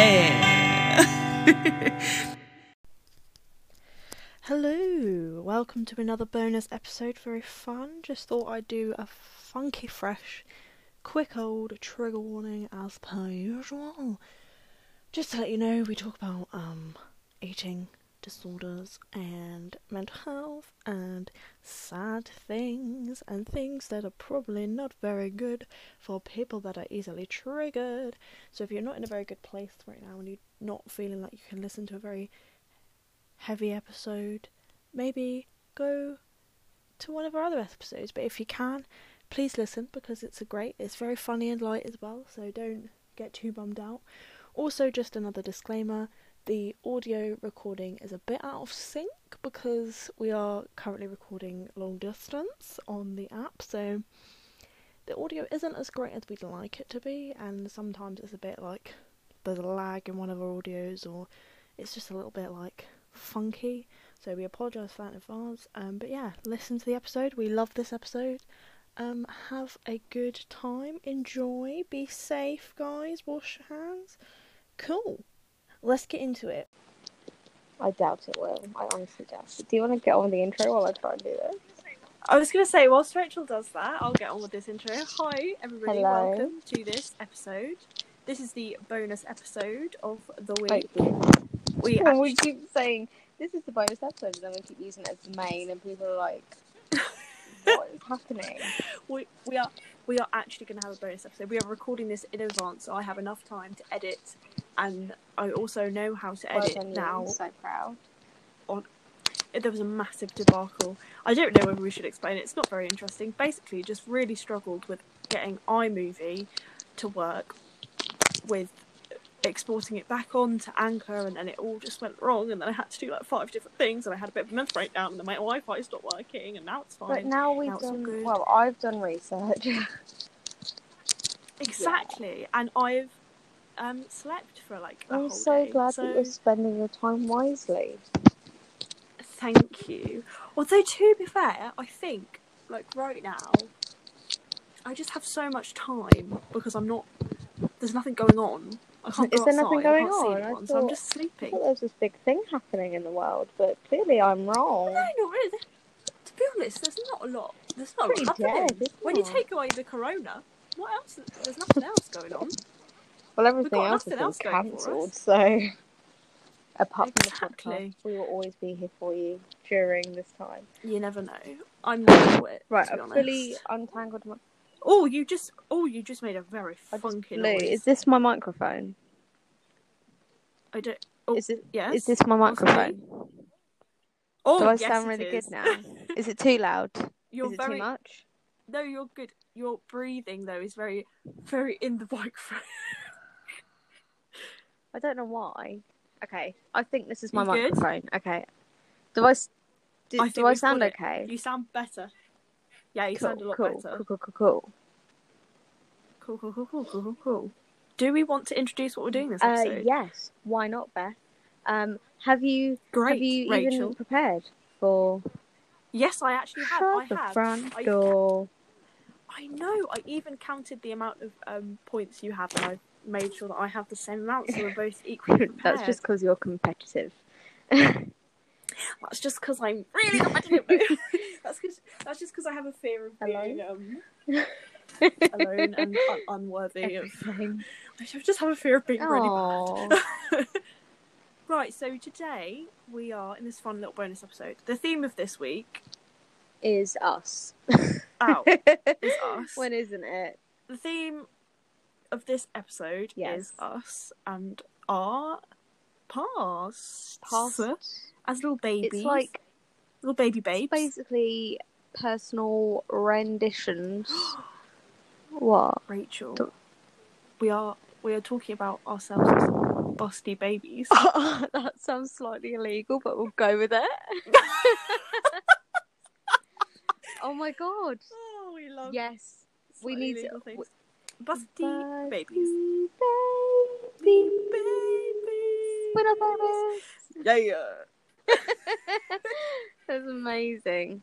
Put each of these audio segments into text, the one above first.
Yeah. Hello, welcome to another bonus episode. Very fun. Just thought I'd do a funky, fresh, quick old trigger warning as per usual. Just to let you know, we talk about um eating disorders and mental health and sad things and things that are probably not very good for people that are easily triggered. So if you're not in a very good place right now and you're not feeling like you can listen to a very heavy episode, maybe go to one of our other episodes. But if you can, please listen because it's a great, it's very funny and light as well. So don't get too bummed out. Also, just another disclaimer: the audio recording is a bit out of sync because we are currently recording long distance on the app. So the audio isn't as great as we'd like it to be, and sometimes it's a bit like there's a lag in one of our audios, or it's just a little bit like funky. So we apologise for that in advance. Um, but yeah, listen to the episode. We love this episode. Um, have a good time. Enjoy. Be safe, guys. Wash your hands. Cool. Let's get into it. I doubt it will. I honestly doubt it. Do you want to get on with the intro while I try and do this? I was going to say, whilst Rachel does that, I'll get on with this intro. Hi, everybody. Hello. Welcome to this episode. This is the bonus episode of the week. Wait, we Well, we keep saying this is the bonus episode, and then we keep using it as the main, and people are like, "What is happening?" we, we are we are actually going to have a bonus episode. We are recording this in advance, so I have enough time to edit, and I also know how to edit you. now. I'm so proud. On There was a massive debacle. I don't know whether we should explain it. It's not very interesting. Basically, just really struggled with getting iMovie to work with exporting it back on to Anchor, and then it all just went wrong. And then I had to do like five different things, and I had a bit of a mental breakdown, and then my Wi-Fi stopped working, and now it's fine. But now we've Now done. Well, I've done research. Exactly, and I've um, slept for like a I'm whole so day. glad so that you're spending your time wisely. thank you. Although to be fair, I think like right now, I just have so much time because I'm not. There's nothing going on. I can't Is there nothing outside, I going on? I anyone, so I'm thought- just I thought there was this big thing happening in the world, but clearly I'm wrong. No, not really. To be honest, there's not a lot. There's not Pretty a lot happening. dead, when you take away the corona, what else? There's nothing else going on. Well, everything else has been else going for cancelled, so apart from the Exactly. podcast, we will always be here for you during this time. You never know. I'm not it. Right, I've fully untangled my. Oh, you just oh, you just made a very I funky noise. Is this my microphone? I don't. Oh, Is it? yes. Is this my microphone? Oh, Do I yes, sound really is. good now? Is it too loud? You're is it very too much? no. You're good. Your breathing though is very, very in the microphone. I don't know why. Okay, I think this is my You good? microphone. Okay, do I? s- Do, I do think I we've sound got it. okay? You sound better. Yeah, you sound a lot cool, better. cool, cool, cool, cool. Cool, cool, cool, cool, cool, cool, cool. Do we want to introduce what we're doing this Uh, episode? yes. Why not, Beth? Um, have you Great, have you Rachel. even prepared for Yes, I actually have. I the have. front I, door? I know. I even counted the amount of um, points you have, and I made sure that I have the same amount, so we're both equally prepared. That's just because you're competitive. That's just because I'm really competitive. that's cause, that's just because I have a fear of being um, alone and un- unworthy of. Everything. I just have a fear of being really bad. right. So today we are in this fun little bonus episode. The theme of this week, Is us. oh, is us. when isn't it? the theme of this episode Yes. is us and our past, Past. as little babies. It's like little baby babes. basically personal renditions. what? Rachel, we are we are talking about ourselves as busty babies. that sounds slightly illegal, but we'll go with it. oh my god! oh, we love Yes, we need to- illegal things. w- busty Busty babies. babies. Babies. Babies. Yeah. That's amazing.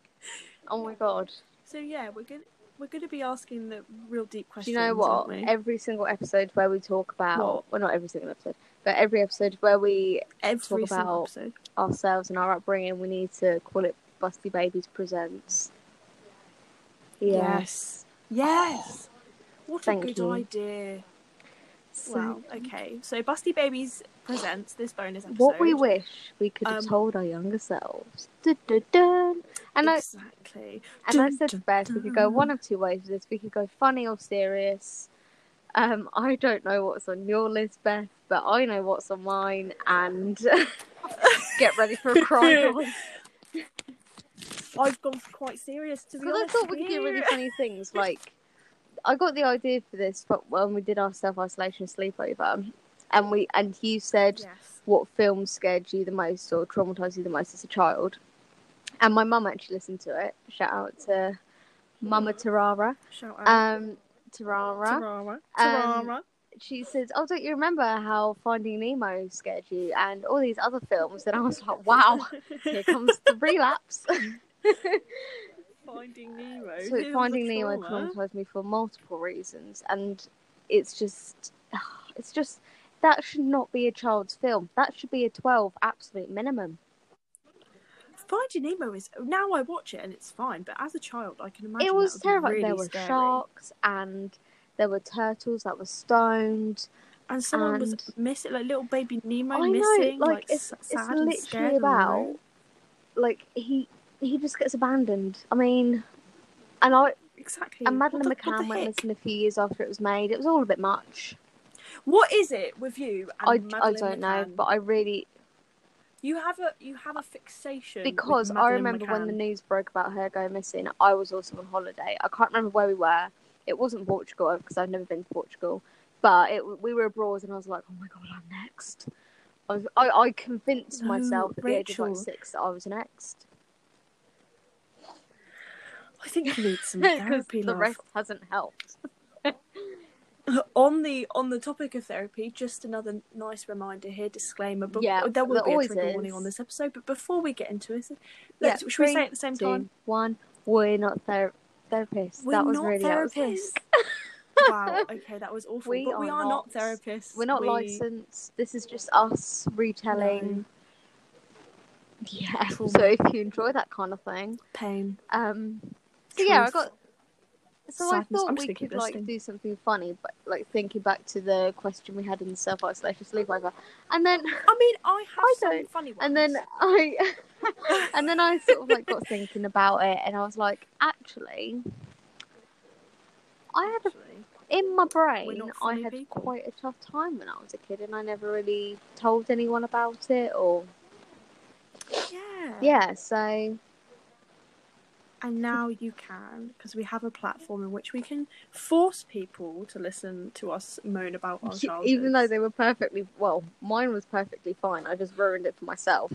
Oh my god. So yeah, we're gonna we're going to be asking the real deep Do questions. you know what? Every single episode where we talk about, What? well, not every single episode, but every episode where we Every talk about- episode. ourselves and our upbringing, we need to call it Busty Babies Presents. Yeah. Yes. Yes. What Thank a good you. idea. So, Wow. Okay. So Busty Babies presents this bonus episode. What we wish we could have Um, told our younger selves. Dun, dun, dun. And I, exactly. and I said dun, Beth, we could go one of two ways with this. We could go funny or serious. Um, I don't know what's on your list, Beth, but I know what's on mine, and get ready for a cry. I've gone for quite serious to be Because I thought we could do really funny things. Like, I got the idea for this, but when we did our self isolation sleepover, and we and you said Yes. what film scared you the most or traumatized you the most as a child, and my mum actually listened to it. Shout out to Mama Tarara. Shout out. Um, Tarara. Tarara. um, Tarara. She says, "Oh, don't you remember how Finding Nemo scared you and all these other films?" And I was like, "Wow, here comes the relapse." Finding Nemo. So Finding Nemo trauma. traumatized me for multiple reasons, and it's just, it's just that should not be a child's film. That should be a twelve absolute minimum. Finding Nemo is now I watch it and it's fine, but as a child I can imagine it was that would be terrifying. Really there were scary. sharks and there were turtles that were stoned. and someone was missing, like little baby Nemo I know, missing, like, like, it's, it's and literally about like he he just gets abandoned. I mean, and I exactly. and What Madeleine the- McCann went missing a few years after it was made. It was all a bit much. What is it with you? And I, I don't know, but I really you have a you have a fixation because I remember when the news broke about her going missing. I was also on holiday. I can't remember where we were. It wasn't Portugal because I've never been to Portugal, but it we were abroad, and I was like, oh my god, I'm next. I was, I, I convinced No, myself at the age of like six that I was next I think you need some therapy. the rest hasn't helped. on the on the topic of therapy, just another nice reminder here, disclaimer. But Yeah, there will there be a trigger is. warning on this episode. But before we get into it, let's, should we say at the same two, time? One, we're not ther- therapists. We're that was not really therapists. wow. Okay, that was awful. We but we are are not, not. therapists. We're not We- licensed. This is just us retelling. Yeah. Trauma. So if you enjoy that kind of thing, Pain. um, so yeah, I got. So Sadness. I thought we could like do something funny, but like thinking back to the question we had in the self isolation sleepover, and then I mean, I have I some don't- funny ones. and then I and then I sort of like got thinking about it, and I was like, actually, I had a in my brain, I had people. quite a tough time when I was a kid, and I never really told anyone about it. Or yeah. yeah, so And now you can, because we have a platform in which we can force people to listen to us moan about our childhood. even though they were perfectly well, mine was perfectly fine. I just ruined it for myself.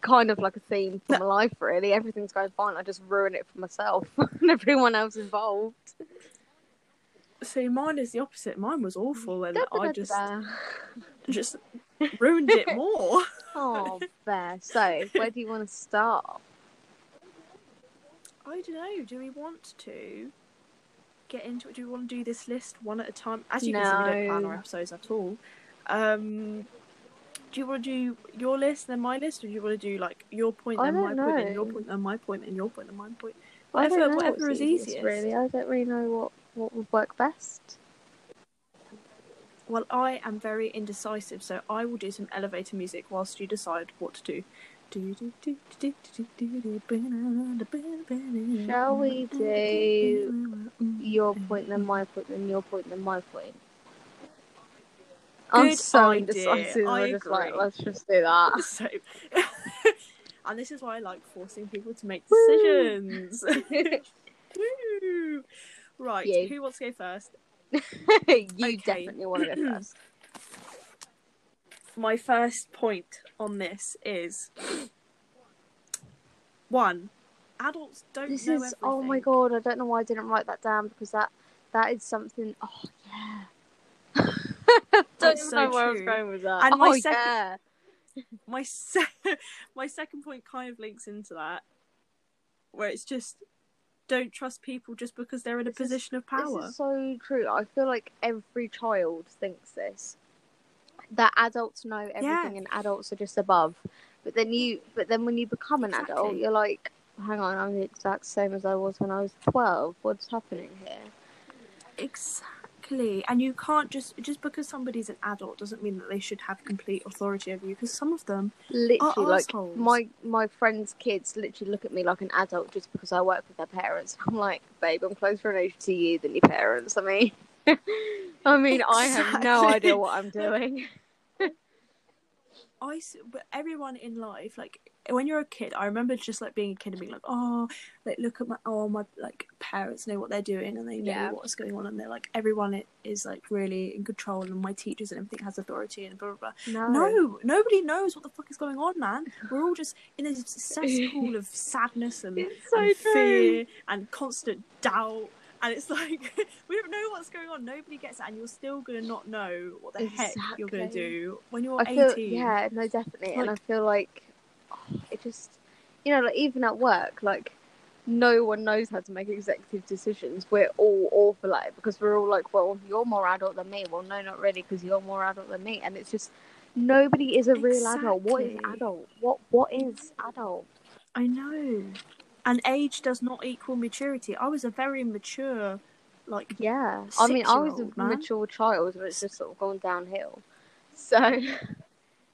Kind of like a theme for my life, really. Everything's going fine. I just ruin it for myself and everyone else involved. So mine is the opposite. Mine was awful, and I just just ruined it more. oh, there. So, where do you want to start? I don't know. Do we want to get into it? Do we want to do this list one at a time? As you can see, we don't plan our episodes at all. Um, do you want to do your list and then my list, or do you want to do like your and my don't point then your and my and your and my point? I Whatever, don't know whatever is easiest. Really, I don't really know what what would work best. Well, I am very indecisive, so I will do some elevator music whilst you decide what to do. Shall we do Your point, then my point, then your point, then my point. I'm Good so idea. indecisive. I We're just like, let's just do that. So, and this is why I like forcing people to make decisions. Right, You. who wants to go first? you Okay. definitely want to go first. My first point on this is one: adults don't This know is everything. oh my god! I don't know why I didn't write that down because that that is something. Oh yeah. don't That's even so know where I was going with that. And oh my second- yeah. My se- my second point kind of links into that, where it's just don't trust people just because they're in a This is- position of This power. is so true. I feel like every child thinks this. That adults know everything Yeah. and adults are just above. But then you but then when you become an adult, you're like, hang on, I'm the exact same as I was when I was twelve. What's happening here? Exactly. And you can't just just because somebody's an adult doesn't mean that they should have complete authority over you because some of them Literally, like assholes. my my friends' kids literally look at me like an adult just because I work with their parents. I'm like, babe, I'm closer in age to you than your parents. I mean, I mean, I have no idea what I'm doing. I but everyone in life like when you're a kid I remember just like being a kid and being like oh like look at my oh my like parents know what they're doing and they know Yeah. what's going on and they're like everyone is like really in control and my teachers and everything has authority and blah blah blah. No. Nobody knows what the fuck is going on man. We're all just in this cesspool of sadness and, so and fear and constant doubt and it's like we don't know what's going on nobody gets it and you're still gonna not know what the heck you're gonna do when you're I feel 18 yeah, no, definitely, and I feel like oh, it just, you know, like even at work, like no one knows how to make executive decisions. We're all awful at it because we're all like, well, you're more adult than me. Well, no, not really, because you're more adult than me, and it's just nobody is a real adult. What is adult? What what is adult? I know. And age does not equal maturity. I was a very mature, like, Yeah, I mean, I was a man. mature child, but it's just sort of gone downhill. So,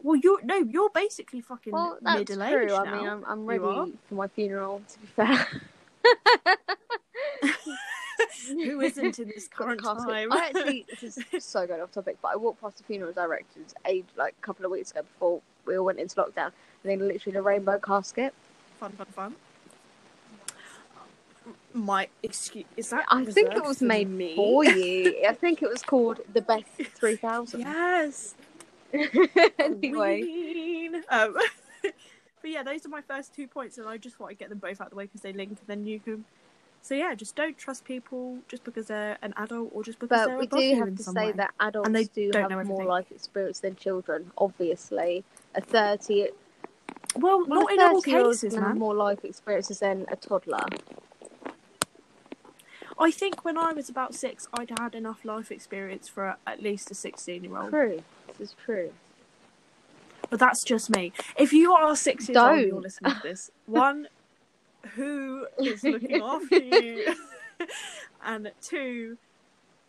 well, you're no, you're basically fucking well, middle true. aged I now. mean, I'm I'm ready for my funeral. To be fair. Who isn't in this current time? I actually, this is so going off topic, but I walked past the funeral directors age like a couple of weeks ago before we all went into lockdown, and then literally a rainbow casket. fun, fun, fun. My excuse is that? I think it was made me? for you. I think it was called the Best Three Thousand. Yes. anyway, Um, but yeah, those are my first two points, and I just thought I'd get them both out of the way because they link, and then you can. So yeah, just don't trust people just because they're an adult or just because but they're we above do have to say way. that adults and they do have more everything. life experience than children. Obviously, a thirty, Well, well, not in all cases, man. more life experiences than a toddler. I think when I was about six, I'd had enough life experience for a, at least a sixteen-year-old. True, this is true. But that's just me. If you are six years old, you're listening to this. One, who is looking after you, and two,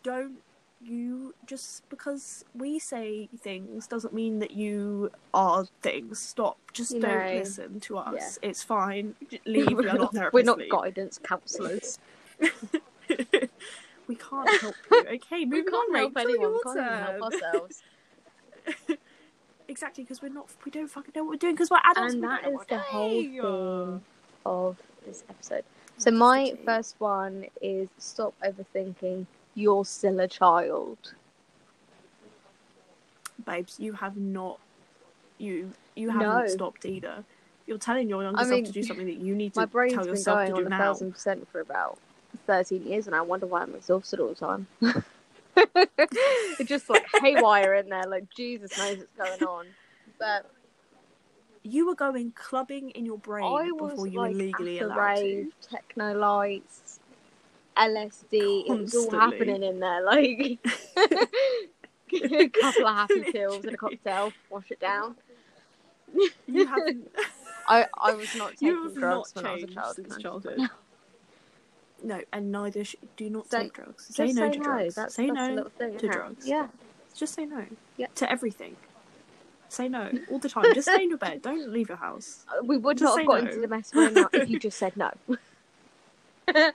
don't you just because we say things doesn't mean that you are things. Stop. Just You don't know, listen to us. It's fine. Leave. we're, We are not not, we're not guidance counsellors. We can't help you. Okay, We moving can't on. help Rachel, anyone. We can't even help ourselves. Exactly, because we're not. We don't fucking know what we're doing because we're adults. and we that is the whole theme of this episode. So my first one is stop overthinking. You're still a child. babes, you have not, you you haven't No. stopped either. You're telling your younger I self to do something that you need to My brain's tell been yourself going to do on a now. thousand percent for about thirteen years, and I wonder why I'm exhausted all the time. it's just like haywire in there. Like Jesus knows what's going on. But You were going clubbing in your brain I was before you like were legally allowed rave, techno lights, LSD. It was all happening in there. Like a couple of happy pills and a cocktail. Wash it down. You haven't. I I was not taking drugs not when I was a child. since can I just childhood. No, and neither sh- do not Say- take drugs. Say Just no say to no. drugs. That's, say that's no thing, to drugs. Yeah. Just say no. Yeah. To everything. Say no all the time. Just stay in your bed. Don't leave your house. Uh, We would Just not have got no. into the mess we're in now if you just said no.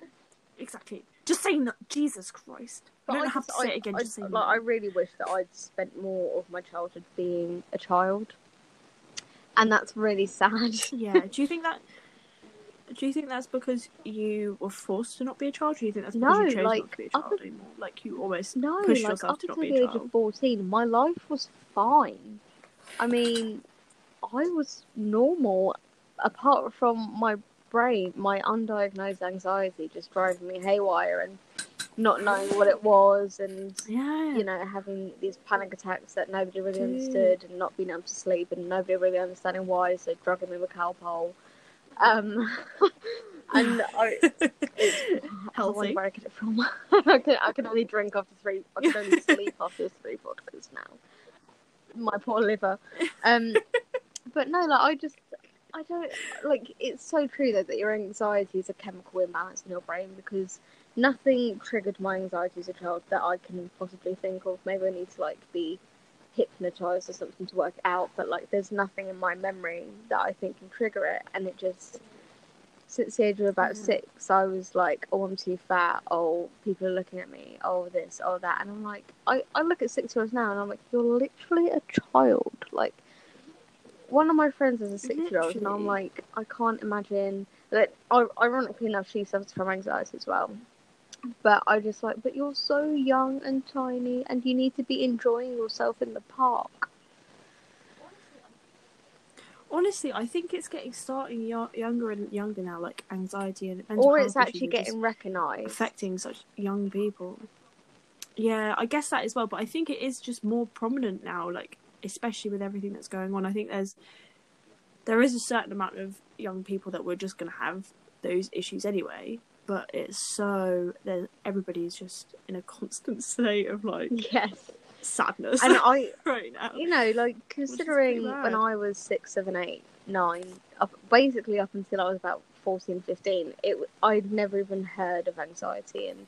Exactly. Just say no. Jesus Christ. But don't I have to say I- it again. I, just say like, no. I really wish that I'd spent more of my childhood being a child, and that's really sad. Yeah. Do you think that? Do you think that's because you were forced to not be a child? Or do you think that's because No, you chose not to be a child un- anymore? Like you almost No, pushed like yourself up to not be the age of fourteen, my life was fine. I mean, I was normal, apart from my brain, my undiagnosed anxiety just driving me haywire and not knowing what it was, and Yeah. you know having these panic attacks that nobody really Dude. understood, and not being able to sleep, and nobody really understanding why, so drugging me with Calpol. Um, and I, I Healthy. where I get it from. I can I can only drink after three. I can only sleep after three vodkas now. My poor liver. Um, but no, like I just I don't like. It's so true though that your anxiety is a chemical imbalance in your brain because nothing triggered my anxiety as a child that I can possibly think of. Maybe I need to like be hypnotized or something to work out, but like there's nothing in my memory that I think can trigger it, and it just since the age of about Yeah. six, I was like, oh, I'm too fat. Oh, people are looking at me. Oh, this, oh, that. And I'm like, I, I look at six year olds now and I'm like, you're literally a child. Like, one of my friends is a six year old, and I'm like, I can't imagine that. I, ironically enough, she suffers from anxiety as well. But I just like, but you're so young and tiny, and you need to be enjoying yourself in the park. Honestly, I think it's getting starting yo- younger and younger now, like anxiety and mental Or it's actually getting recognised. affecting such young people. Yeah, I guess that as well, but I think it is just more prominent now, like especially with everything that's going on. I think there's there is a certain amount of young people that we're just going to have those issues anyway, but it's so that everybody's just in a constant state of like Yes. sadness And I, right now. you know, like considering when I was six, seven, eight, nine, up, basically up until I was about 14, 15, it I'd never even heard of anxiety, and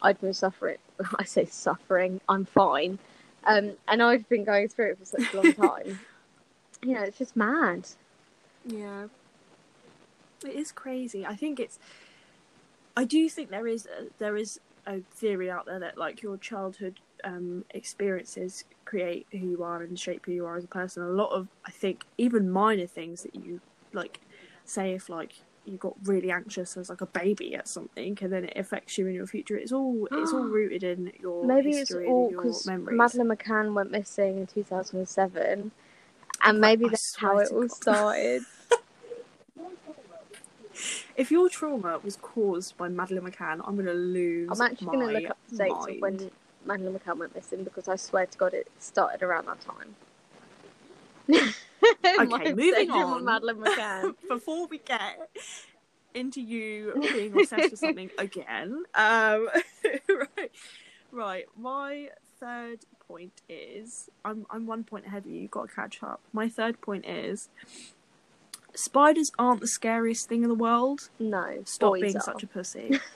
I'd been suffering. I say suffering. I'm fine, um, and i've been going through it for such a long time. you know, it's just mad. Yeah. It is crazy. I think it's. I do think there is a, there is a theory out there that like your childhood um, experiences create who you are and shape who you are as a person. A lot of I think even minor things that you like, say if like you got really anxious as like a baby at something, and then it affects you in your future. It's all it's all rooted in your Maybe it's all because. Madeleine McCann went missing in 2007, and maybe I that's how it all started. If your trauma was caused by Madeleine McCann, I'm gonna lose. I'm actually to look up the dates mind. of when Madeleine McCann went missing because I swear to God it started around that time. My moving on. Madeleine McCann. before we get into you being obsessed with something again, um, right, right. My third point is I'm I'm one point ahead of you. You've got to catch up. My third point is spiders aren't the scariest thing in the world. No, Stop being are. such a pussy.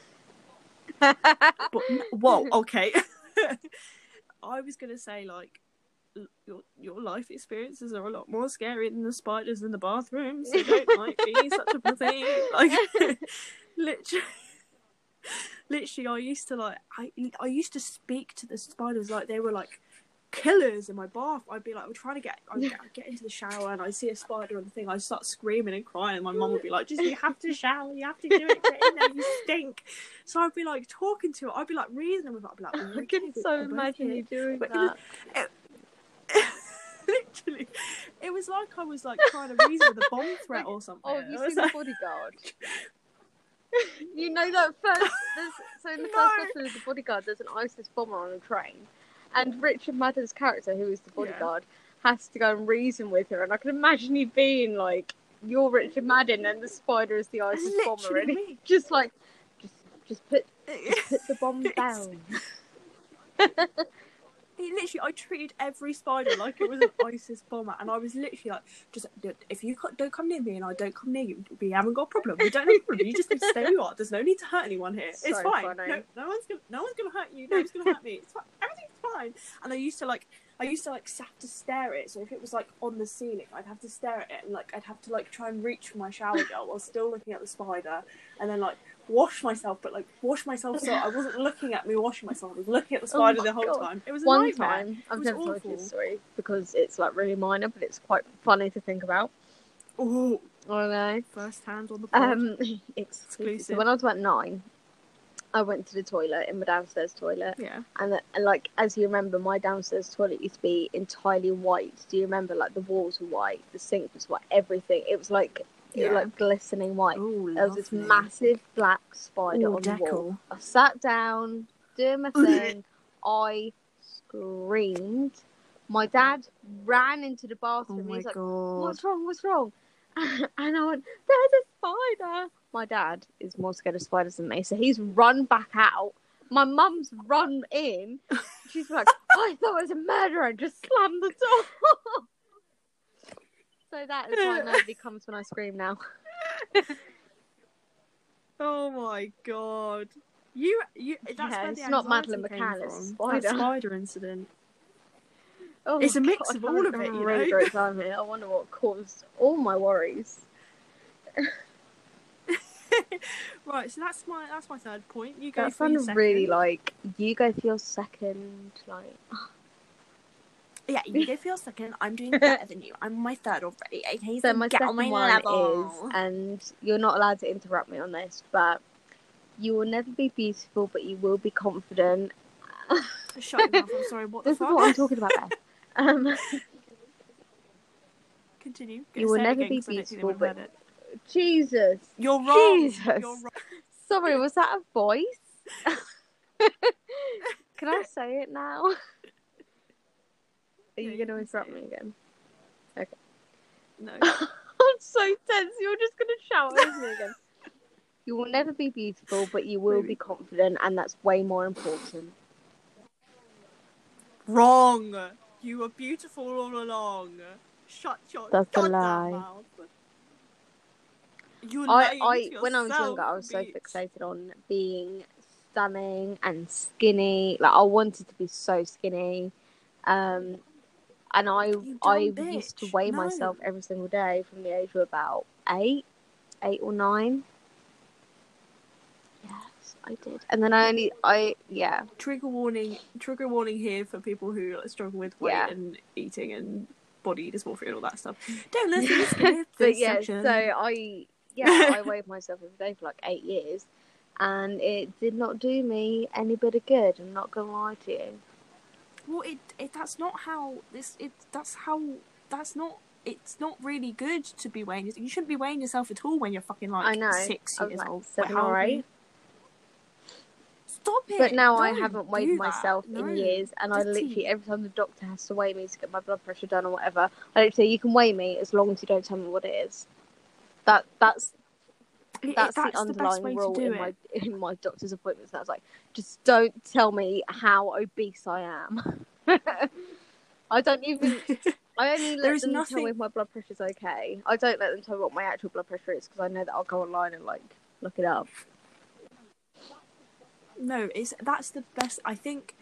But whoa, okay. I was gonna say like your your life experiences are a lot more scary than the spiders in the bathroom. So don't like be such a pussy. Like literally. Literally, I used to like I I used to speak to the spiders like they were like killers in my bath. I'd be like, I'm trying to get I'd get, I'd get into the shower and I see a spider on the thing. I'd start screaming and crying. And my mum would be like, "Just you have to shower. You have to do it. Get in there. You stink." So I'd be like talking to it. I'd be like reasoning with it. I'd be like, "Are you I can We're so imagine here." you doing But it that. was- Literally, it was like I was like trying to reason with a bomb threat or something. Oh, you see was the like- bodyguard? you know that first. There's, so in the No. first episode of the bodyguard, there's an ISIS bomber on a train, and Richard Madden's character, who is the Yeah. bodyguard, has to go and reason with her. And I can imagine you being like, "You're Richard Madden, and the spider is the ISIS bomber," and me. just like, just, just put, put the bomb down. He literally, I treated every spider like it was an ISIS bomber, and I was literally like, just if you don't come near me and I don't come near you, we haven't got a problem. We don't have a problem. You just need to stay where you are. There's no need to hurt anyone here. It's So fine. funny. No, no one's gonna, no one's gonna hurt you. No one's gonna hurt me. It's fine. Everything's fine. And I used to like, I used to like have to stare at it. So if it was like on the ceiling, I'd have to stare at it, and like I'd have to like try and reach for my shower gel while still looking at the spider, and then like wash myself, but like wash myself so I wasn't looking at me washing myself. I was looking at the Oh spider my the whole God. time. It was a One nightmare. time, I've never told you this story because it's like really minor, but it's quite funny to think about. Oh, I know. first hand on the pod. Um, exclusive. Exclusive. When I was about nine, I went to the toilet in my downstairs toilet, yeah. and, and like as you remember, my downstairs toilet used to be entirely white. Do you remember? Like the walls were white, the sink was white, everything. It was like it was like glistening white. Oh, There was this massive black spider Ooh, on the wall. I sat down, doing my thing. I screamed. My dad ran into the Oh bathroom. my He's like, god. "What's wrong? What's wrong?" And I went, "There's a spider!" My dad is more scared of spiders than me, so he's run back out. My mum's run in. She's like, I thought it was a murderer and just slammed the door. so that is why nobody comes when I scream now. Oh my god. You, you. That's Yeah, it's not anxiety Madeleine McCann, it's. Spider. Spider incident. Oh It's a mix God, of all of it, you know? great time here. I wonder what caused all my worries. right, so that's my that's my third point. You go That for your sounded really like you go for your second, like Yeah, you go for your second. I'm doing better than you. I'm my third already. Okay, So my get second on my one level. is, and you're not allowed to interrupt me on this, but you will never be beautiful, but you will be confident. Shut your mouth. I'm sorry. What This the is what I'm talking about. Um, Continue. You will never again, be 'cause I don't think they beautiful, but- it. Jesus, You're wrong. Jesus. You're wrong. sorry, was that a voice? Can I say it now? Are you going to interrupt me again? No. I'm so tense. You're just going to shout over me again. You will never be beautiful, but you will Maybe. be confident, and that's way more important. Wrong. You were beautiful all along. Shut your That's a lie. mouth. You're I, I when I was younger, I was so bitch. fixated on being stunning and skinny. Like I wanted to be so skinny, um, and I I dumb used to weigh No. myself every single day from the age of about eight, eight or nine. Yes, I did, and then I only I yeah Trigger warning. Trigger warning here for people who struggle with weight Yeah. and eating and body dysmorphia and all that stuff. Don't listen. to skip but this yeah, section. so I yeah I weighed myself every day for like eight years, and it did not do me any bit of good. I'm not gonna lie to you. Well, it, it that's not how this. It that's how that's not. It's not really good to be weighing. You shouldn't be weighing yourself at all when you're fucking like I know. six I years like old. seven or eight. Stop it! But now I Don't haven't weighed myself No. in years, and I literally every time the doctor has to weigh me to get my blood pressure done or whatever, I literally say you can weigh me as long as you don't tell me what it is. That that's It- it- that's, the underlying way rule to do in my in my doctor's appointments. That's like just don't tell me how obese I am. I don't even. I only let them tell nothing- me if my blood pressure's okay. I don't let them tell me what my actual blood pressure is because I know that I'll go online and like look it up. No, it's that's the best. I think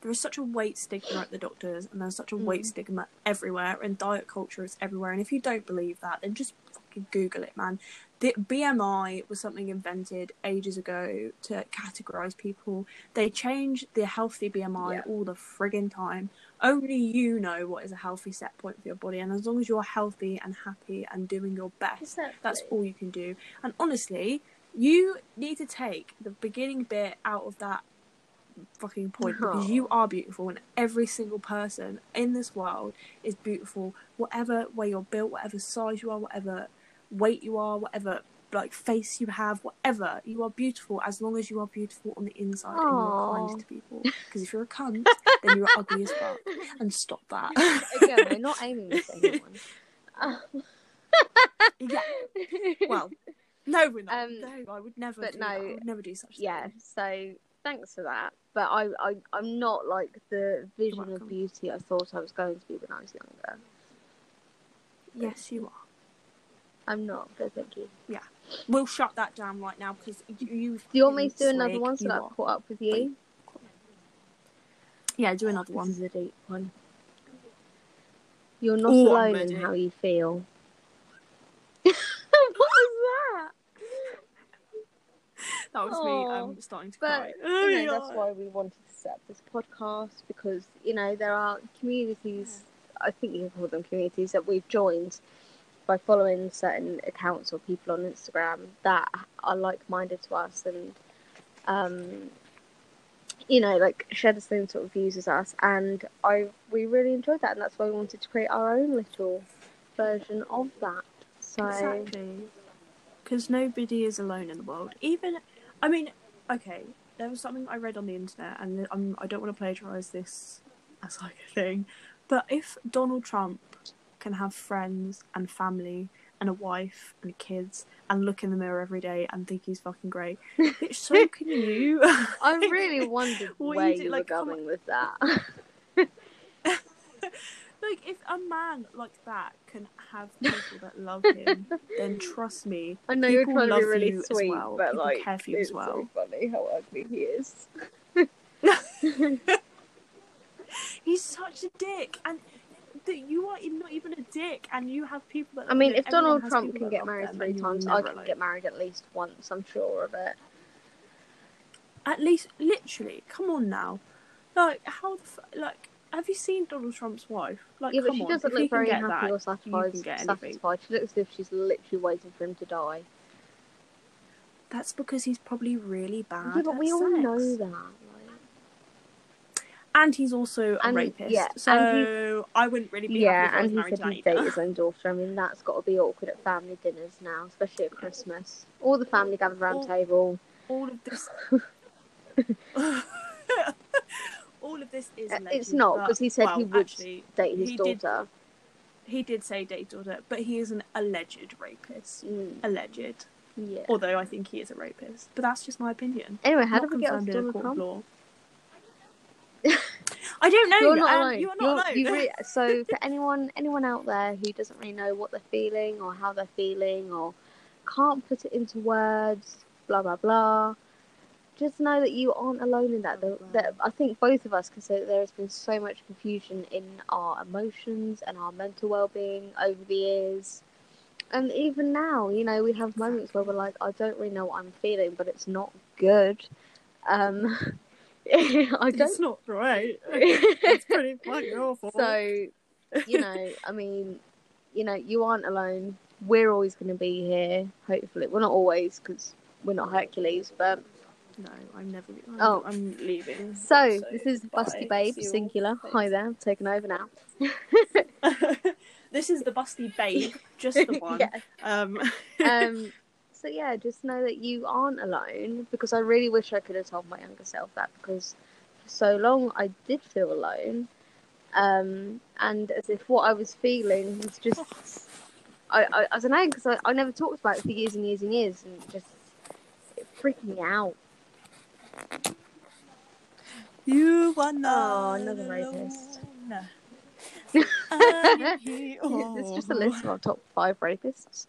there is such a weight stigma at the doctors, and there's such a weight Mm. stigma everywhere, and diet culture is everywhere. And if you don't believe that, then just fucking Google it, man. The BMI was something invented ages ago to categorize people. They change the healthy BMI Yeah. all the friggin' time. Only you know what is a healthy set point for your body, and as long as you're healthy and happy and doing your best, that's all you can do. And honestly, you need to take the beginning bit out of that fucking point because you are beautiful and every single person in this world is beautiful whatever way you're built whatever size you are whatever weight you are whatever like face you have whatever you are beautiful as long as you are beautiful on the inside and you're kind to people because if you're a cunt then you're ugly as fuck and stop that Again, we're not aiming this at anyone. yeah well no we're not Um, no I would never but do that. I no, would never do such a yeah. thing. So thanks for that. But I, I, I'm not like the vision of beauty I thought I was going to be when I was younger. yes you are I'm not. But thank you. Yeah. We'll shut that down right now because you. Do you want me to do another one so that. I've caught up with you? Yeah, do another one. This is a deep one. You're not Ooh, I'm alone in how you feel. what was that? That was me. Aw. um, starting to But cry. you know, that's why we wanted to set up this podcast because you know there are communities. I think you can call them communities that we've joined by following certain accounts or people on Instagram that are like-minded to us and um, you know like share the same sort of views as us. And I we really enjoyed that, and that's why we wanted to create our own little version of that. So Exactly. Because nobody is alone in the world. Even, I mean, okay, there was something I read on the internet, and I'm, I don't want to plagiarize this as like a thing, but if Donald Trump can have friends and family and a wife and kids and look in the mirror every day and think he's fucking great. Bitch, so can you. I really wondered What where you you, do- were like, come going with that. like if a man like that can have people that love him, then trust me, I know you're People trying to love be really you as sweet, well. but People like care for you as it's well. so funny how ugly he is. he's such a dick and that you are not even a dick and you have people that I mean, if Donald Trump can get married three times, I can alone. get married at least once. I'm sure of it. at least literally come on now like how the f- like have you seen donald trump's wife like yeah, but she on, doesn't if look very happy that, or satisfied. satisfied. She looks as if she's literally waiting for him to die. that's because he's probably really bad yeah, but we all know that. And he's also a And- rapist yeah, so i wouldn't really be yeah, happy if and he I was said married to that his own daughter. I mean, that's got to be awkward at family dinners now, especially at Christmas. All the family gathered around All- table. all of this all of this is Uh, alleged, It's not, 'cause he said well, he would actually Date his he did daughter. he did say date daughter but he is an alleged rapist Mm, alleged yeah. although i think he is a rapist but that's just my opinion Anyway, how not did we get confirmed Donald Trump? law. I don't know. You're not um, alone. You are not You're- alone. so for anyone anyone out there who doesn't really know what they're feeling or how they're feeling or can't put it into words, blah blah blah, just know that you aren't alone in that. That- I think both of us can say that there has been so much confusion in our emotions and our mental well-being over the years. And even now, you know, we have moments where we're like, I don't really know what I'm feeling, but it's not good. Um, I don't it's not right. it's pretty fucking awful. so, you know, I mean, you know, you aren't alone. We're always going to be here. Hopefully, well, not always because we're not Hercules. But no, I'm never. I'm, Oh. I'm leaving. so, this is bye. Busty Babe, singular. Hi there, I'm taking over now. this is the busty babe, just the one. yeah. Um, Um. So yeah, just know that you aren't alone. Because I really wish I could have told my younger self that. Because for so long I did feel alone. Um. And as if what I was feeling was just. I, I, I don't know because I, I never talked about it for years and years and years and it just it freaked me out. you are not Oh, another rapist. it's just a list of our top five rapists.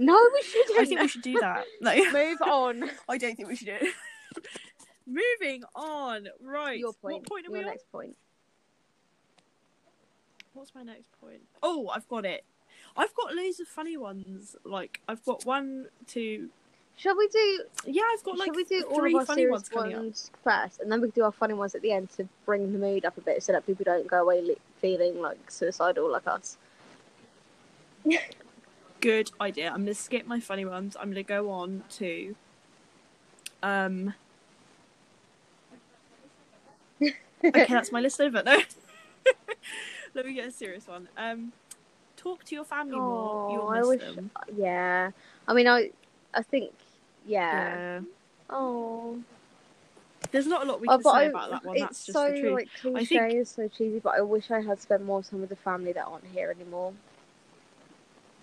No, we shouldn't. I think we should do that. Like, move on. I don't think we should do it. Moving on. Right. Your point. What point are Your we on? next point. What's my next point? Oh, I've got it. I've got loads of funny ones. Like I've got one, two. Shall we do? Yeah, I've got like we do all three of our funny serious ones up. ones first, and then we can do our funny ones at the end to bring the mood up a bit, so that people don't go away li- feeling like suicidal like us. Good idea. I'm gonna skip my funny ones. I'm gonna go on to. Um. okay, that's my list over. No. Let me get a serious one. Um, talk to your family more. Oh, You'll I wish. them. Yeah, I mean, I, I think, yeah. Yeah. Oh, There's not a lot we Oh, can but say I- about that one. That's just so the truth. like I think- it's so cheesy. But I wish I had spent more time with the family that aren't here anymore.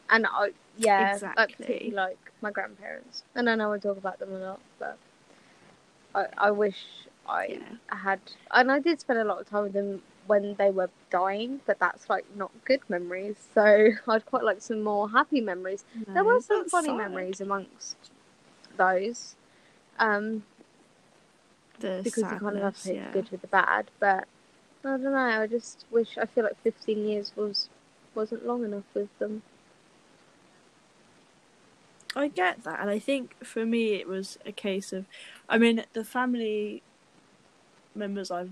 And I, yeah, Exactly. particularly like my grandparents. And I know I talk about them a lot, but I, I wish I Yeah. had. And I did spend a lot of time with them when they were dying, but that's like not good memories. So I'd quite like some more happy memories. there were some funny sad. memories amongst those. Um, The because you kind of have to sadness, take yeah. the good with the bad. But I don't know. I just wish I feel like 15 years was wasn't long enough with them. I get that, and I think for me it was a case of, I mean, the family members I've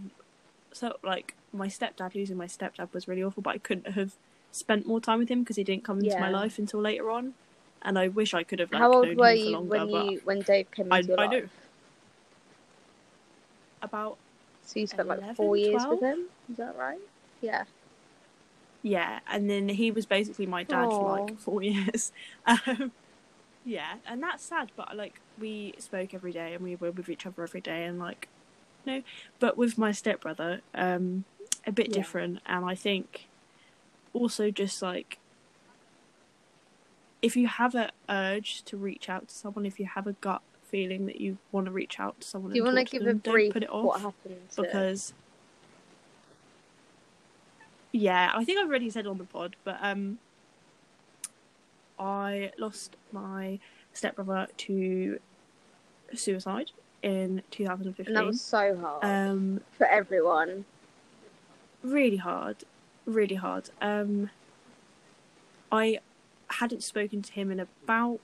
so like my stepdad losing my stepdad was really awful, but I couldn't have spent more time with him because he didn't come into my life until later on, and I wish I could have like How old known were him for you longer. when you when Dave came I- into your life? I life? know. about So you spent like 11, four years with him. Is that right? Yeah. yeah, and then he was basically my dad for like four years. Um, yeah, and that's sad, but like we spoke every day and we were with each other every day, and like no, but with my stepbrother, um, a bit Yeah. different, and I think also just like if you have an urge to reach out to someone, if you have a gut feeling that you want to reach out to someone, Do you want to give them, a brief Don't put it off what happened? Because yeah, I think I've already said on the pod, but um, I lost my stepbrother to suicide in 2015. and that was so hard um for everyone. really hard, really hard. Um, I hadn't spoken to him in about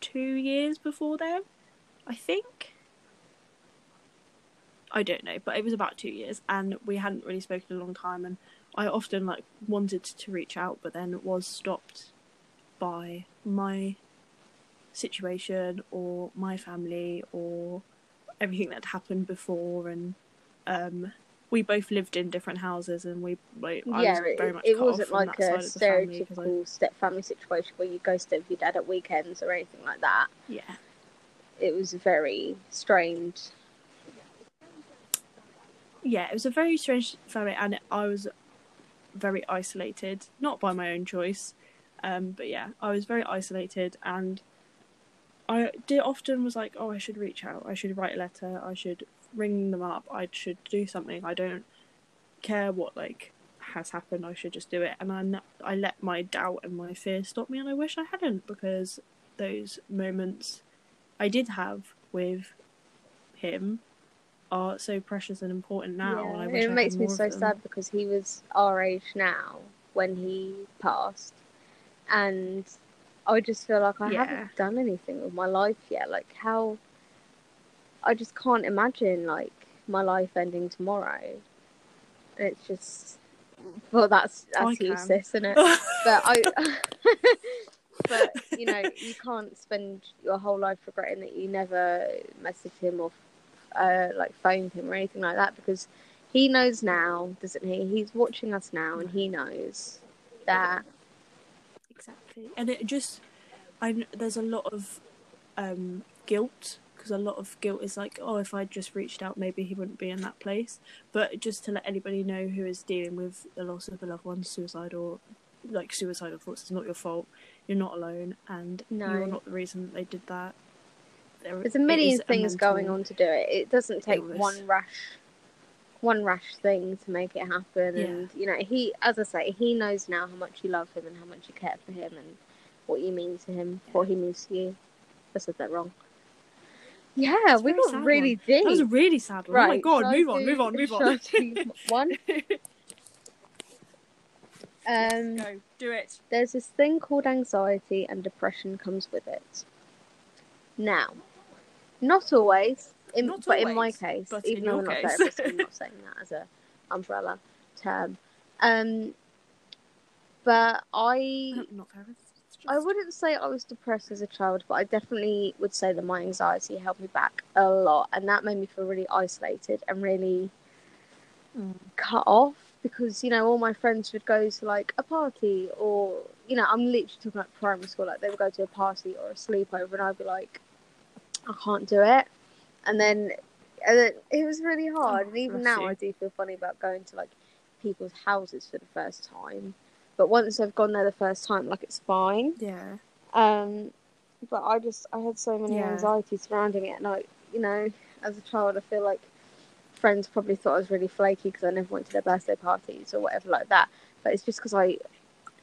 two years before then, I think. I don't know, but it was about two years, and we hadn't really spoken in a long time. And I often like wanted to reach out, but then was stopped by my situation or my family or everything that happened before, and um, we both lived in different houses, and we like I yeah, was very it, much it wasn't like a side of the family 'cause I- stereotypical step family situation where you go stay with your dad at weekends or anything like that. yeah. It was very strained. yeah, it was a very strange family, and I was very isolated, not by my own choice, um, but yeah, I was very isolated, and I did often was like, oh, I should reach out, I should write a letter, I should ring them up, I should do something. I don't care what like has happened, I should just do it, and I n- I let my doubt and my fear stop me, and I wish I hadn't because those moments I did have with him are so precious and important now. and I Yeah, wish it makes me so sad because he was our age now when he passed, and I just feel like I Yeah. haven't done anything with my life yet. Like how I just can't imagine like my life ending tomorrow. It's just well, that's that's useless, isn't it? but I. but you know, you can't spend your whole life regretting that you never messaged him or uh, like phoned him or anything like that because he knows now, doesn't he? He's watching us now, and he knows that. Exactly, and it just, I there's a lot of um, guilt because a lot of guilt is like, oh, if I'd just reached out, maybe he wouldn't be in that place. But just to let anybody know who is dealing with the loss of a loved one, suicide or like suicidal thoughts, it's not your fault. You're not alone, and No. you're not the reason that they did that. There, There's a million things going on to do it. It doesn't take illness. one rash, one rash thing to make it happen. Yeah. And you know, he, as I say, he knows now how much you love him and how much you care for him and what you mean to him, what he means to you. I said that wrong. Yeah, a we got really one. deep. That was a really sad one. oh my god, move on, do- move on, move shall I on. one. Um, Go, do it. there's this thing called anxiety, and depression comes with it. Now, not always, in, Not but in my case, but even though we're not case. therapists, I'm not saying that as a umbrella term. Um, but I Not therapist. it's I wouldn't say I was depressed as a child, but I definitely would say that my anxiety held me back a lot, and that made me feel really isolated and really Mm. cut off because you know all my friends would go to like a party or you know I'm literally talking about primary school, like they would go to a party or a sleepover, and I'd be like, I can't do it, and then and then it was really hard, Oh, and even now you. I do feel funny about going to like people's houses for the first time. But once I've gone there the first time, like it's fine. Yeah. Um, but I just I had so many Yeah. anxiety surrounding it, and I, you know, as a child, I feel like friends probably thought I was really flaky because I never went to their birthday parties or whatever like that. But it's just because I,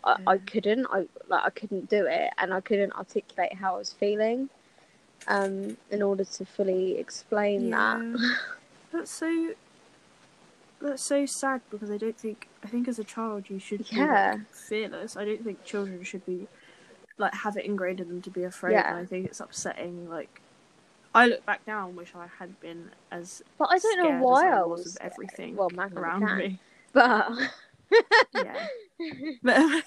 I, I couldn't, I like I couldn't do it, and I couldn't articulate how I was feeling, um, in order to fully explain that. That's so. That's so sad because I don't think I think as a child you should be like, fearless. I don't think children should be like have it ingrained in them to be afraid. Yeah. And I think it's upsetting. Like I look back now and wish I had been as But I don't know why I I was was everything well, Magnum around can. me. But Yeah, but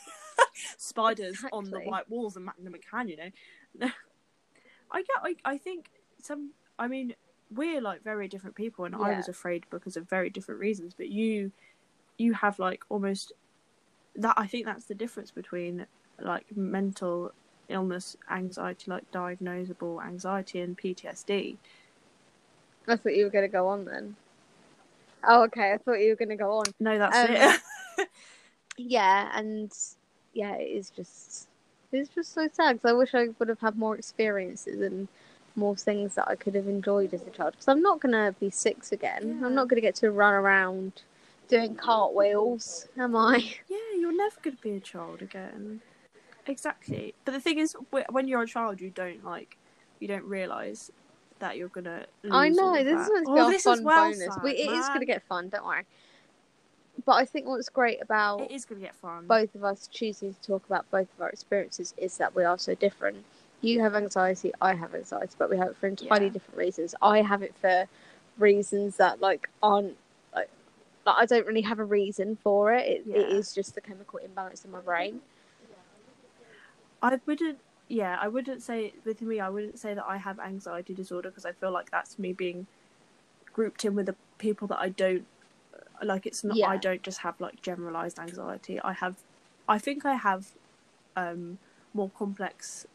spiders on the white walls and Magnum and can, you know. I get. I, I think some. I mean, we're like very different people, and I was afraid because of very different reasons. But you, you have like almost that. I think that's the difference between like mental illness, anxiety, like diagnosable anxiety and PTSD. I thought you were going to go on then. Oh, okay. I thought you were going to go on. No, that's Um, it. Yeah, and yeah, it is just It's just so sad because I wish I would have had more experiences and more things that I could have enjoyed as a child. Because I'm not gonna be six again. Yeah. I'm not gonna get to run around doing cartwheels, am I? Yeah, you're never going to be a child again. Exactly. But the thing is, when you're a child, you don't like, you don't realize that you're gonna. Lose I know all of this that. is meant to Oh, be our this fun is well bonus. sad, We, it is man. gonna get fun. Don't worry. But I think what's great about It is gonna get fun. both of us choosing to talk about both of our experiences is that we are so different. You have anxiety, I have anxiety, but we have it for entirely Yeah. different reasons. I have it for reasons that like aren't like, like I don't really have a reason for it. It, it Yeah. is just the chemical imbalance in my brain. I wouldn't. Yeah, I wouldn't say with me. I wouldn't say that I have anxiety disorder because I feel like that's me being grouped in with the people that I don't like. It's not. Yeah. I don't just have like generalized anxiety. I have. I think I have um, more complex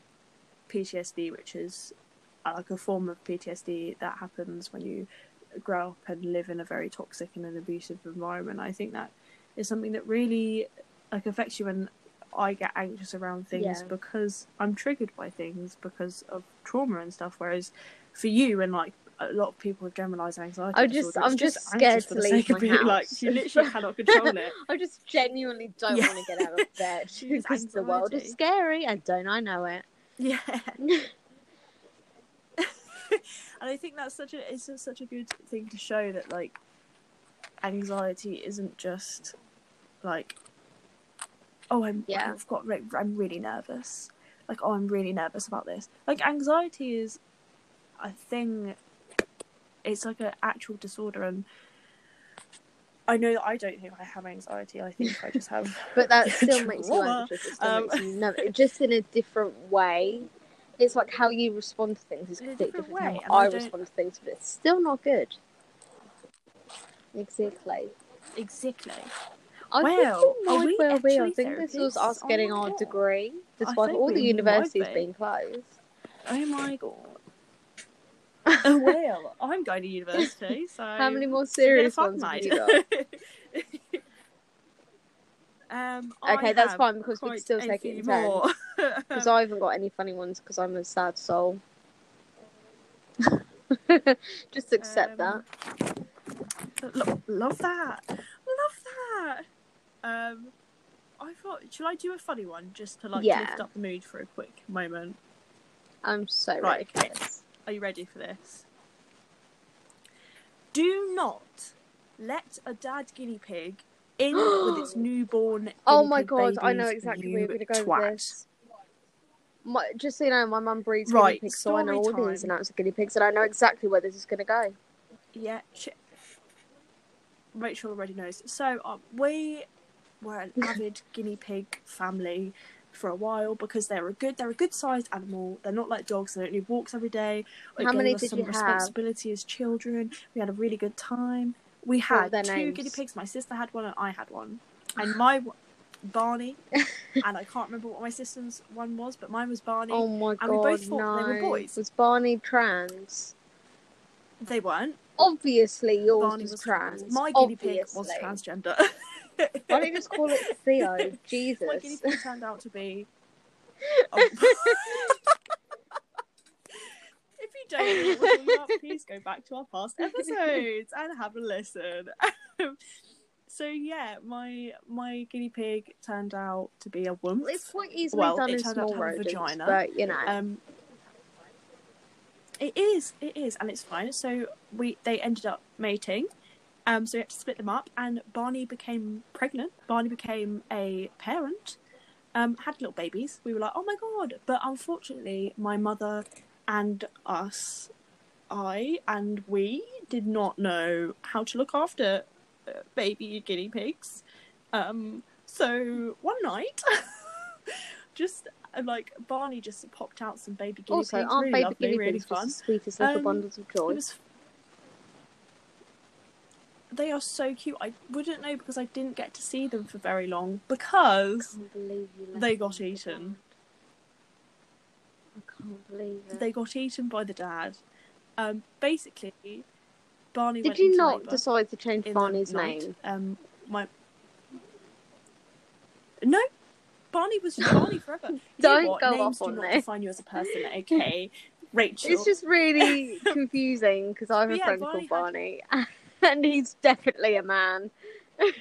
PTSD, which is uh, like a form of PTSD that happens when you grow up and live in a very toxic and an abusive environment. I think that is something that really like affects you and I get anxious around things Yeah. because I'm triggered by things because of trauma and stuff. Whereas for you and like a lot of people with generalized anxiety, I'm just, I'm just anxious scared to leave my being like house. you literally cannot control it. I just genuinely don't Yeah. want to get out of bed because the world is scary and don't I know it. Yeah. and I think that's such a it's just such a good thing to show that like anxiety isn't just like oh I'm Yeah. I've got re- I'm really nervous like oh I'm really nervous about this like anxiety is a thing it's like an actual disorder and I know that I don't think I have anxiety I think I just have But that still makes you anxious. It still Um, makes you nervous. Just in a different way. It's like how you respond to things is completely different different, way, I I, respond to things, but it's still not good. Exactly. exactly I Well, think are we well be. I think this was us Oh getting my our degree, despite all the universities be. being closed. Oh my god. Well, I'm going to university, so How many more serious fuck, ones have mate. you got? um, Okay, I that's fine because we can still take it in more. Because I haven't got any funny ones because I'm a sad soul. Just accept Um, that. Lo- love that. Love that. Um, I thought, should I do a funny one just to like Yeah. lift up the mood for a quick moment? I'm so ready Right, for okay. Are you ready for this? Do not let a dad guinea pig in with its newborn. Oh my god, I know exactly where you're going to go twat. with this. My, just so you know, my mum breeds Right, guinea pigs, so I know all the ins and outs of guinea pigs, and I know exactly where this is going to go. Yeah, Rachel already knows. So uh, we were an avid guinea pig family for a while because they're a good they're a good sized animal. They're not like dogs. They don't need walks every day. How many did some you have? responsibility as children. We had a really good time. We had two names? guinea pigs. My sister had one and I had one. And my Barney and I can't remember what my sister's one was, but mine was Barney. Oh my And we god, both thought no. they were boys. Was Barney trans? They weren't. Obviously, yours Barney was, was trans. My guinea pig was transgender. Why don't you just call it Theo? Jesus. My guinea pig turned out to be. Oh. if you don't know what about, please go back to our past episodes and have a listen. so yeah, my my guinea pig turned out to be a woman. It's quite easily Well, done it in turned out small to have a rodents, vagina. but you know. Um, it is, it is, and it's fine. So we they ended up mating. Um, so we had to split them up, and Barney became pregnant. Barney became a parent. Um, had little babies. We were like, oh my god! But unfortunately, my mother and us, I and we did not know how to look after uh, baby guinea pigs. Um, so one night, just uh, like Barney just popped out some baby guinea also, pigs. aren't really baby lovely, guinea really pigs fun. just the sweetest little Um, bundles of It joy? was. They are so cute. I wouldn't know because I didn't get to see them for very long because can't believe you left they got eaten. I can't believe it. They got eaten by the dad. Um, basically, Barney Did you not decide to change Barney's name? Um, my no, Barney was just Barney forever. You know Don't go Names off do not this. define you as a person, okay? Rachel. It's just really confusing because I have a Yeah, friend Barney called Barney, and he's definitely a man.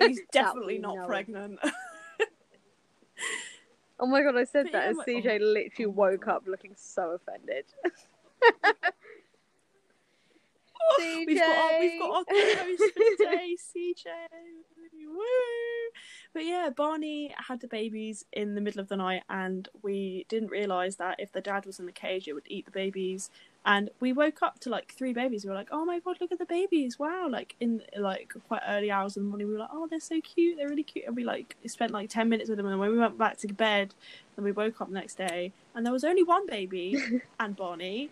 He's definitely not pregnant. Oh my god, I said But that yeah, as oh my- CJ oh- literally oh woke up looking so offended. Oh, we've got our, we've got our co-host for today, CJ. Woo! But yeah, Barney had the babies in the middle of the night, and we didn't realise that if the dad was in the cage, it would eat the babies. And we woke up to like three babies. We were like, "Oh my god, look at the babies! Wow!" Like in like quite early hours in the morning, we were like, "Oh, they're so cute! They're really cute!" And we like spent like ten minutes with them. And when we went back to bed, and we woke up the next day, and there was only one baby and Bonnie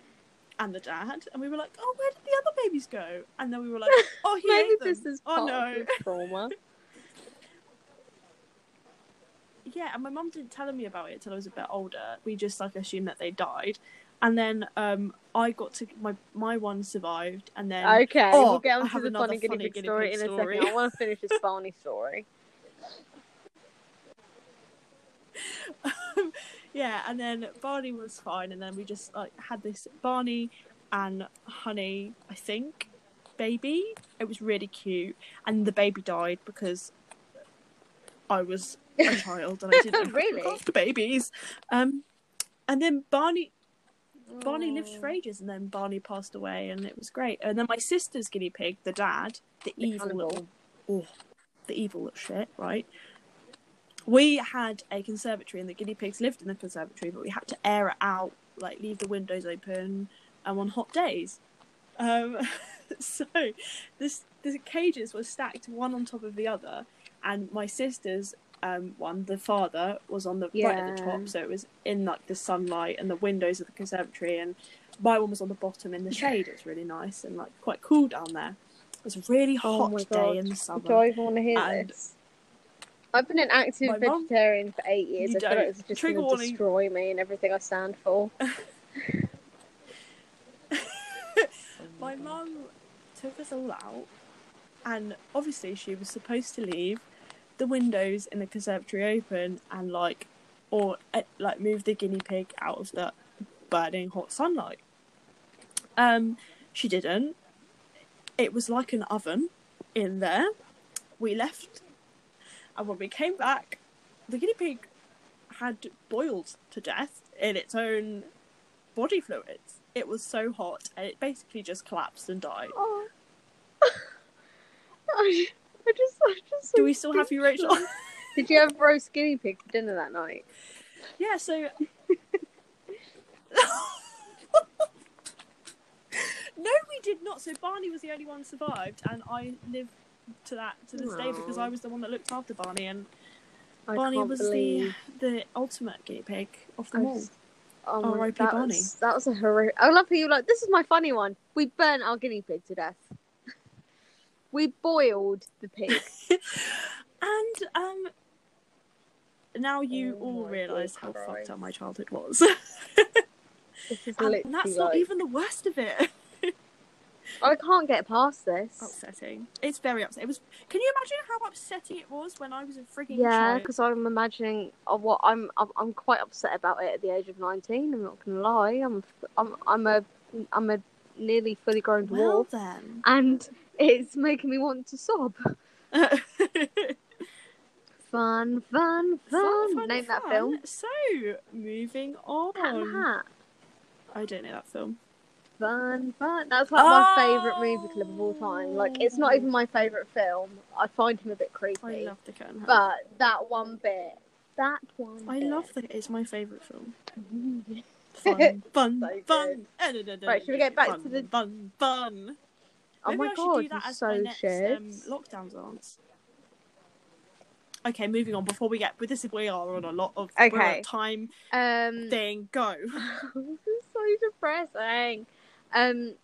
and the dad, and we were like, "Oh, where did the other babies go?" And then we were like, "Oh, he Maybe ate them. this is oh no." trauma. Yeah, and my mum didn't tell me about it till I was a bit older. We just like assumed that they died, and then um, I got to my my one survived, and then Okay, Oh, we'll get I on have to the another funny guinea funny pig story in a story. second. I want to finish this Barney story. yeah, and then Barney was fine, and then we just like had this Barney and Honey, I think, baby. It was really cute, and the baby died because I was a child and I didn't Really? after babies. Um, and then Barney Barney lived Oh. for ages, and then Barney passed away, and it was great. And then my sister's guinea pig, the dad, the, The evil little, oh, the evil little shit, right? We had a conservatory, and the guinea pigs lived in the conservatory, but we had to air it out, like leave the windows open, um, on hot days. Um, so this the cages were stacked one on top of the other, and my sister's um, one, the father, was on the right at the top, so it was in like the sunlight and the windows of the conservatory, and my one was on the bottom in the shade. It's really nice and like quite cool down there. It was a really Oh hot my day God. in the summer. Do I even want to hear And- this? I've been an active My mum- vegetarian for eight years. I thought it don't. just going to destroy me and everything I stand for. my mum took us all out, and obviously she was supposed to leave the windows in the conservatory open and like, or uh, like move the guinea pig out of the burning hot sunlight. Um, she didn't. It was like an oven in there. We left, and when we came back, the guinea pig had boiled to death in its own body fluids. It was so hot, and it basically just collapsed and died. Oh. I, I just, I just. Do we still have you, Rachel? Did you have roast guinea pig for dinner that night? yeah. So. no, we did not. So Barney was the only one survived, and I live to that to this day because I was the one that looked after Barney, and I Barney was believe. the the ultimate guinea pig of I them all. Oh my, R.I.P. that Barney. Was, that was a horrific. I love how you were like. This is my funny one. We burnt our guinea pig to death. We boiled the pig. And um, now you Oh all realise good how fucked up my childhood was. And literally that's not like, even the worst of it. I can't get past this. upsetting. It's very upsetting. It was. Can you imagine how upsetting it was when I was a freaking Yeah, child? because I'm imagining of what I'm, I'm. I'm quite upset about it at the age of nineteen. I'm not gonna lie. I'm. I'm. I'm a. I'm a nearly fully grown dwarf, and it's making me want to sob. Fun, fun, fun. Name that film. So, moving on. Cat in the Hat. I don't know that film. Fun, fun. That's like my Oh. favourite movie clip of all time. Like, it's not even my favourite film. I find him a bit I creepy. love the Cat in the Hat. But that one bit. That one I bit. love that. It's my favourite film. Fun, fun, So fun. Right, should we get back fun, to the- fun, fun? Oh Maybe my I god, do that you as my so next shit. um, lockdown dance. Okay, moving on. Before we get, but this is we are on a lot of Okay. time Um, thing. Go. this is so depressing. Um,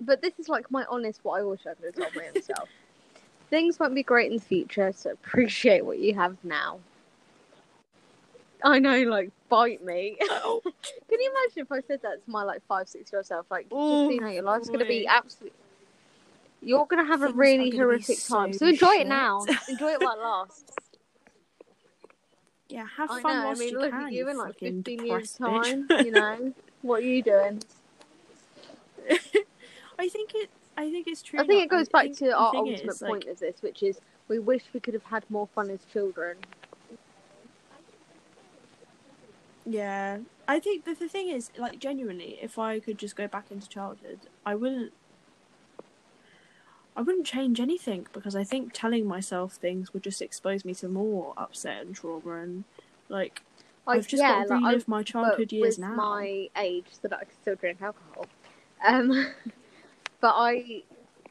but this is like my honest what I wish I could have told myself. Things won't be great in the future, so appreciate what you have now. I know, like bite me. Oh, Can you imagine if I said that to my like five, six year old self? Like, just Oh, so you know, your life's gonna be absolutely. You're gonna have a Things are really horrific so time. So enjoy shit. it now. enjoy it while it lasts. Yeah, have I fun know. I mean, you look can. at you in like 15 years' bitch. time. You know, what are you doing? I think it. I think it's true. I think it goes back to our ultimate is, like, point of this, which is we wish we could have had more fun as children. Yeah, I think that the thing is, like, genuinely, if I could just go back into childhood, I wouldn't. I wouldn't change anything because I think telling myself things would just expose me to more upset and trauma and like Like, I've just yeah, got to like, my childhood years with now. my age, so that I can still drink alcohol. Um, but I,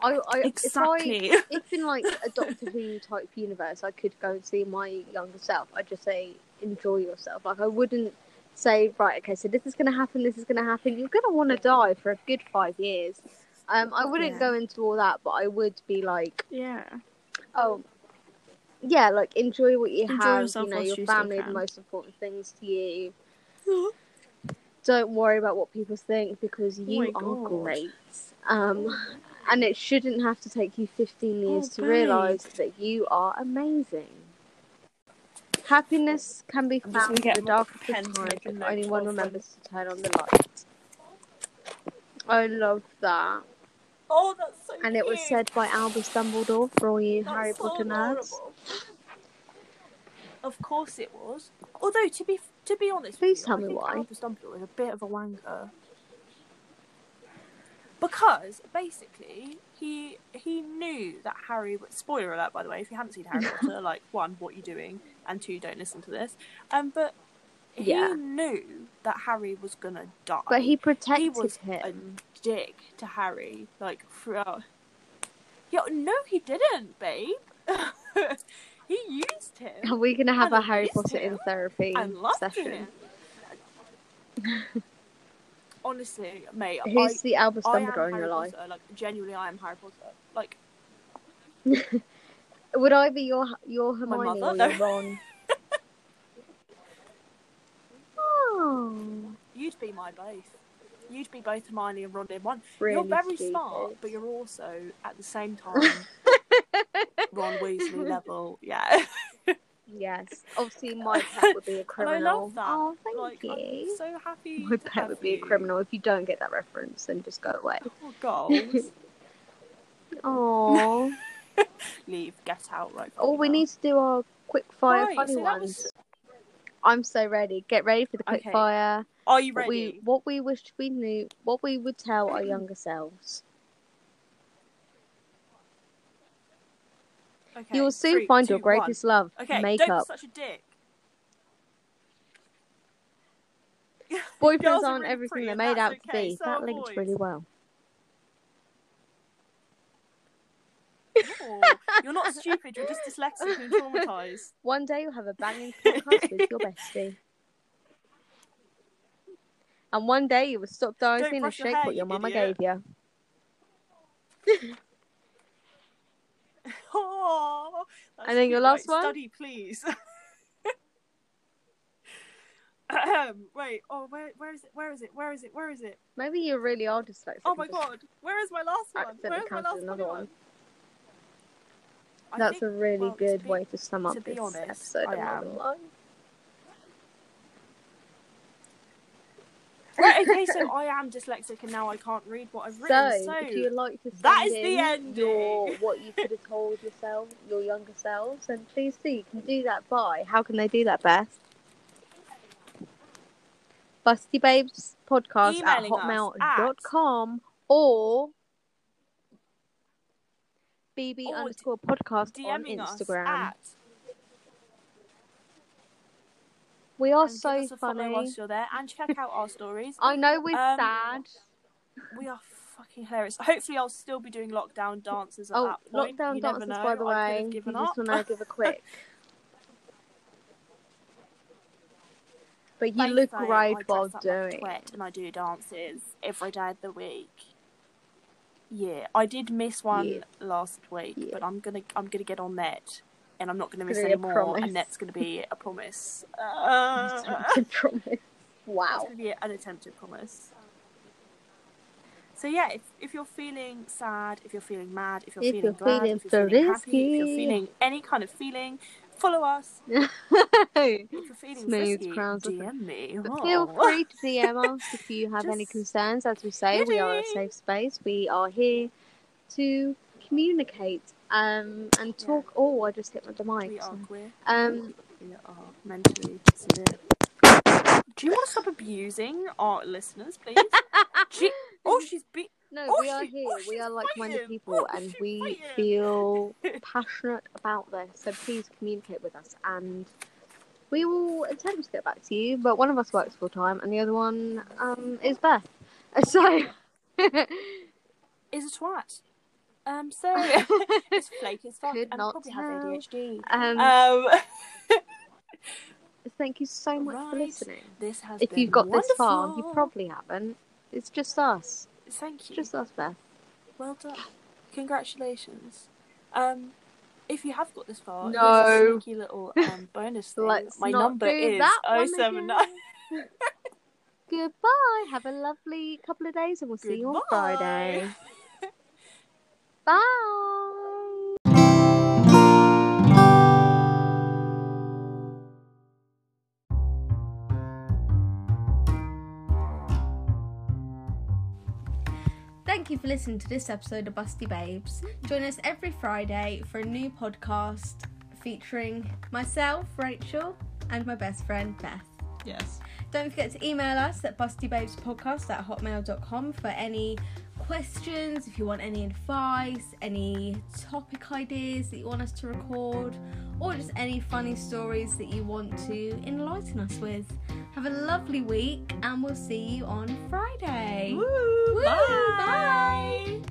I, I Exactly. If, I, if in like a Doctor Who type universe, I could go and see my younger self. I'd just say enjoy yourself. Like I wouldn't say right, okay, so this is gonna happen. This is gonna happen. You're gonna want to die for a good five years. Um, I wouldn't Yeah. go into all that, but I would be like, yeah. oh, yeah, like enjoy what you Enjoy have. You know, your you family the most important things to you. Don't worry about what people think because you Oh are God. great. Um, and it shouldn't have to take you 15 years Oh, to realise that you are amazing. Happiness can be found in the darkest of times make a if only one remembers to turn on the light. I love that. Oh, that's so And it was said by Albus Dumbledore for all you Harry Potter nerds. Of course it was. Although to be to be honest, Please with you, tell I me think why. Albus Dumbledore is a bit of a wanker. Because basically he he knew that Harry. Spoiler alert, by the way, if you haven't seen Harry Potter, like one, what you doing, and two, don't listen to this. Um, but he Yeah. knew that Harry was gonna die. But he protected he was him. a dick to Harry, like throughout. Yeah, no, he didn't, babe. he used him. Are we going to have a Harry Potter in therapy session? Honestly, mate, Who's the Albus I, I Dumbledore in your life? Like, genuinely, I am Harry Potter. Like, Would I be your your Hermione mother? or your Ron? oh, you'd be my both. You'd be both Hermione and Ron in one. really you're very stupid. smart, but you're also at the same time Ron Weasley level. Yeah. Yes, obviously my pet would be a And I criminal. love that. Oh, thank like, you. I'm so happy. My to pet have would be a criminal. If you don't get that reference, then just go away. Oh, goals. Oh, Leave. Get out right. oh, we now. need to do our quick fire Right, funny so ones. was- I'm so ready. Get ready for the quick Okay. fire. Are you What ready? we what we wished we knew, what we would tell our younger selves. Okay. you will soon three, find two, your greatest love, one. Okay. Don't be such a dick. Boyfriends aren't really everything they're made out to be. so that links boys. really well. Oh, you're not stupid. You're just dyslexic and traumatized. One day you'll have a banging podcast with your bestie. And one day you will stop dancing and shake what your you mama idiot. gave you. Oh, And then your last one? Study, please. Wait. Oh, where? Where is it? Where is it? Where is it? Where is it? Maybe you really are dyslexic. Oh my god. Where is my last one? Where is my last another funny one. That's think- a really well, good be- way to sum up to this honest, episode. I am. gonna lie. Right, okay, so I am dyslexic and now I can't read what I've written. So, if you'd like to send that is the end. your what you could have told yourself, your younger selves, and please do. You can do that by how can they do that best? Busty Babes podcast at Emailing us hotmail.com or BB Or underscore podcast on DMing us Instagram. at we are so funny. whilst you're there and check out our stories. I know we're Um, sad. We are fucking hilarious. Hopefully, I'll still be doing lockdown dances at Oh, that point. lockdown you dances, by the I way. You given just up. want to give a quick. But you look I great while up like doing. and I do dances every day of the week. Yeah, I did miss one Yeah. last week, Yeah. but I'm gonna I'm gonna get on that, and I'm not gonna miss Gonna any more, promise. and that's gonna be a promise. Uh, promise. Wow. going to be an attempted promise. So yeah, if, if you're feeling sad, if you're feeling mad, if you're If feeling you're glad, feeling if you're feeling happy, if you're feeling any kind of feeling, follow us. If you're feeling Smooth frisky, DM me. Feel Oh. free to DM us if you have any concerns. As we say, we are a safe space. We are here to communicate um, and Yeah. talk. Oh, I just hit my the mic. We are queer. Um, We are mentally severe. Do you want to stop abusing our listeners, please? Gee- oh, she's be- no, Oh, we are she- here. oh, we are like-minded people, Oh, and we fighting. feel passionate about this. So please communicate with us, and we will attempt to get back to you. But one of us works full time, and the other one um, is Beth. So. is a twat. Um, so it's flake as fuck Could and not probably have tell. ADHD. um, Um, thank you so much for listening. this has If you've got this far, you probably haven't. It's just us. Thank you. just us, Beth. Well done. Congratulations. Um, if you have got this far, No. a sneaky little um, bonus thing. Let's My number is that 079. Goodbye. Have a lovely couple of days, and we'll see you on Friday. Bye. Thank you for listening to this episode of Busty Babes. Join us every Friday for a new podcast featuring myself, Rachel, and my best friend, Beth. Yes. Don't forget to email us at bustybabespodcast at hotmail.com for any questions, if you want any advice, any topic ideas that you want us to record, or just any funny stories that you want to enlighten us with. Have a lovely week, and we'll see you on Friday. Woo, Woo, bye. bye.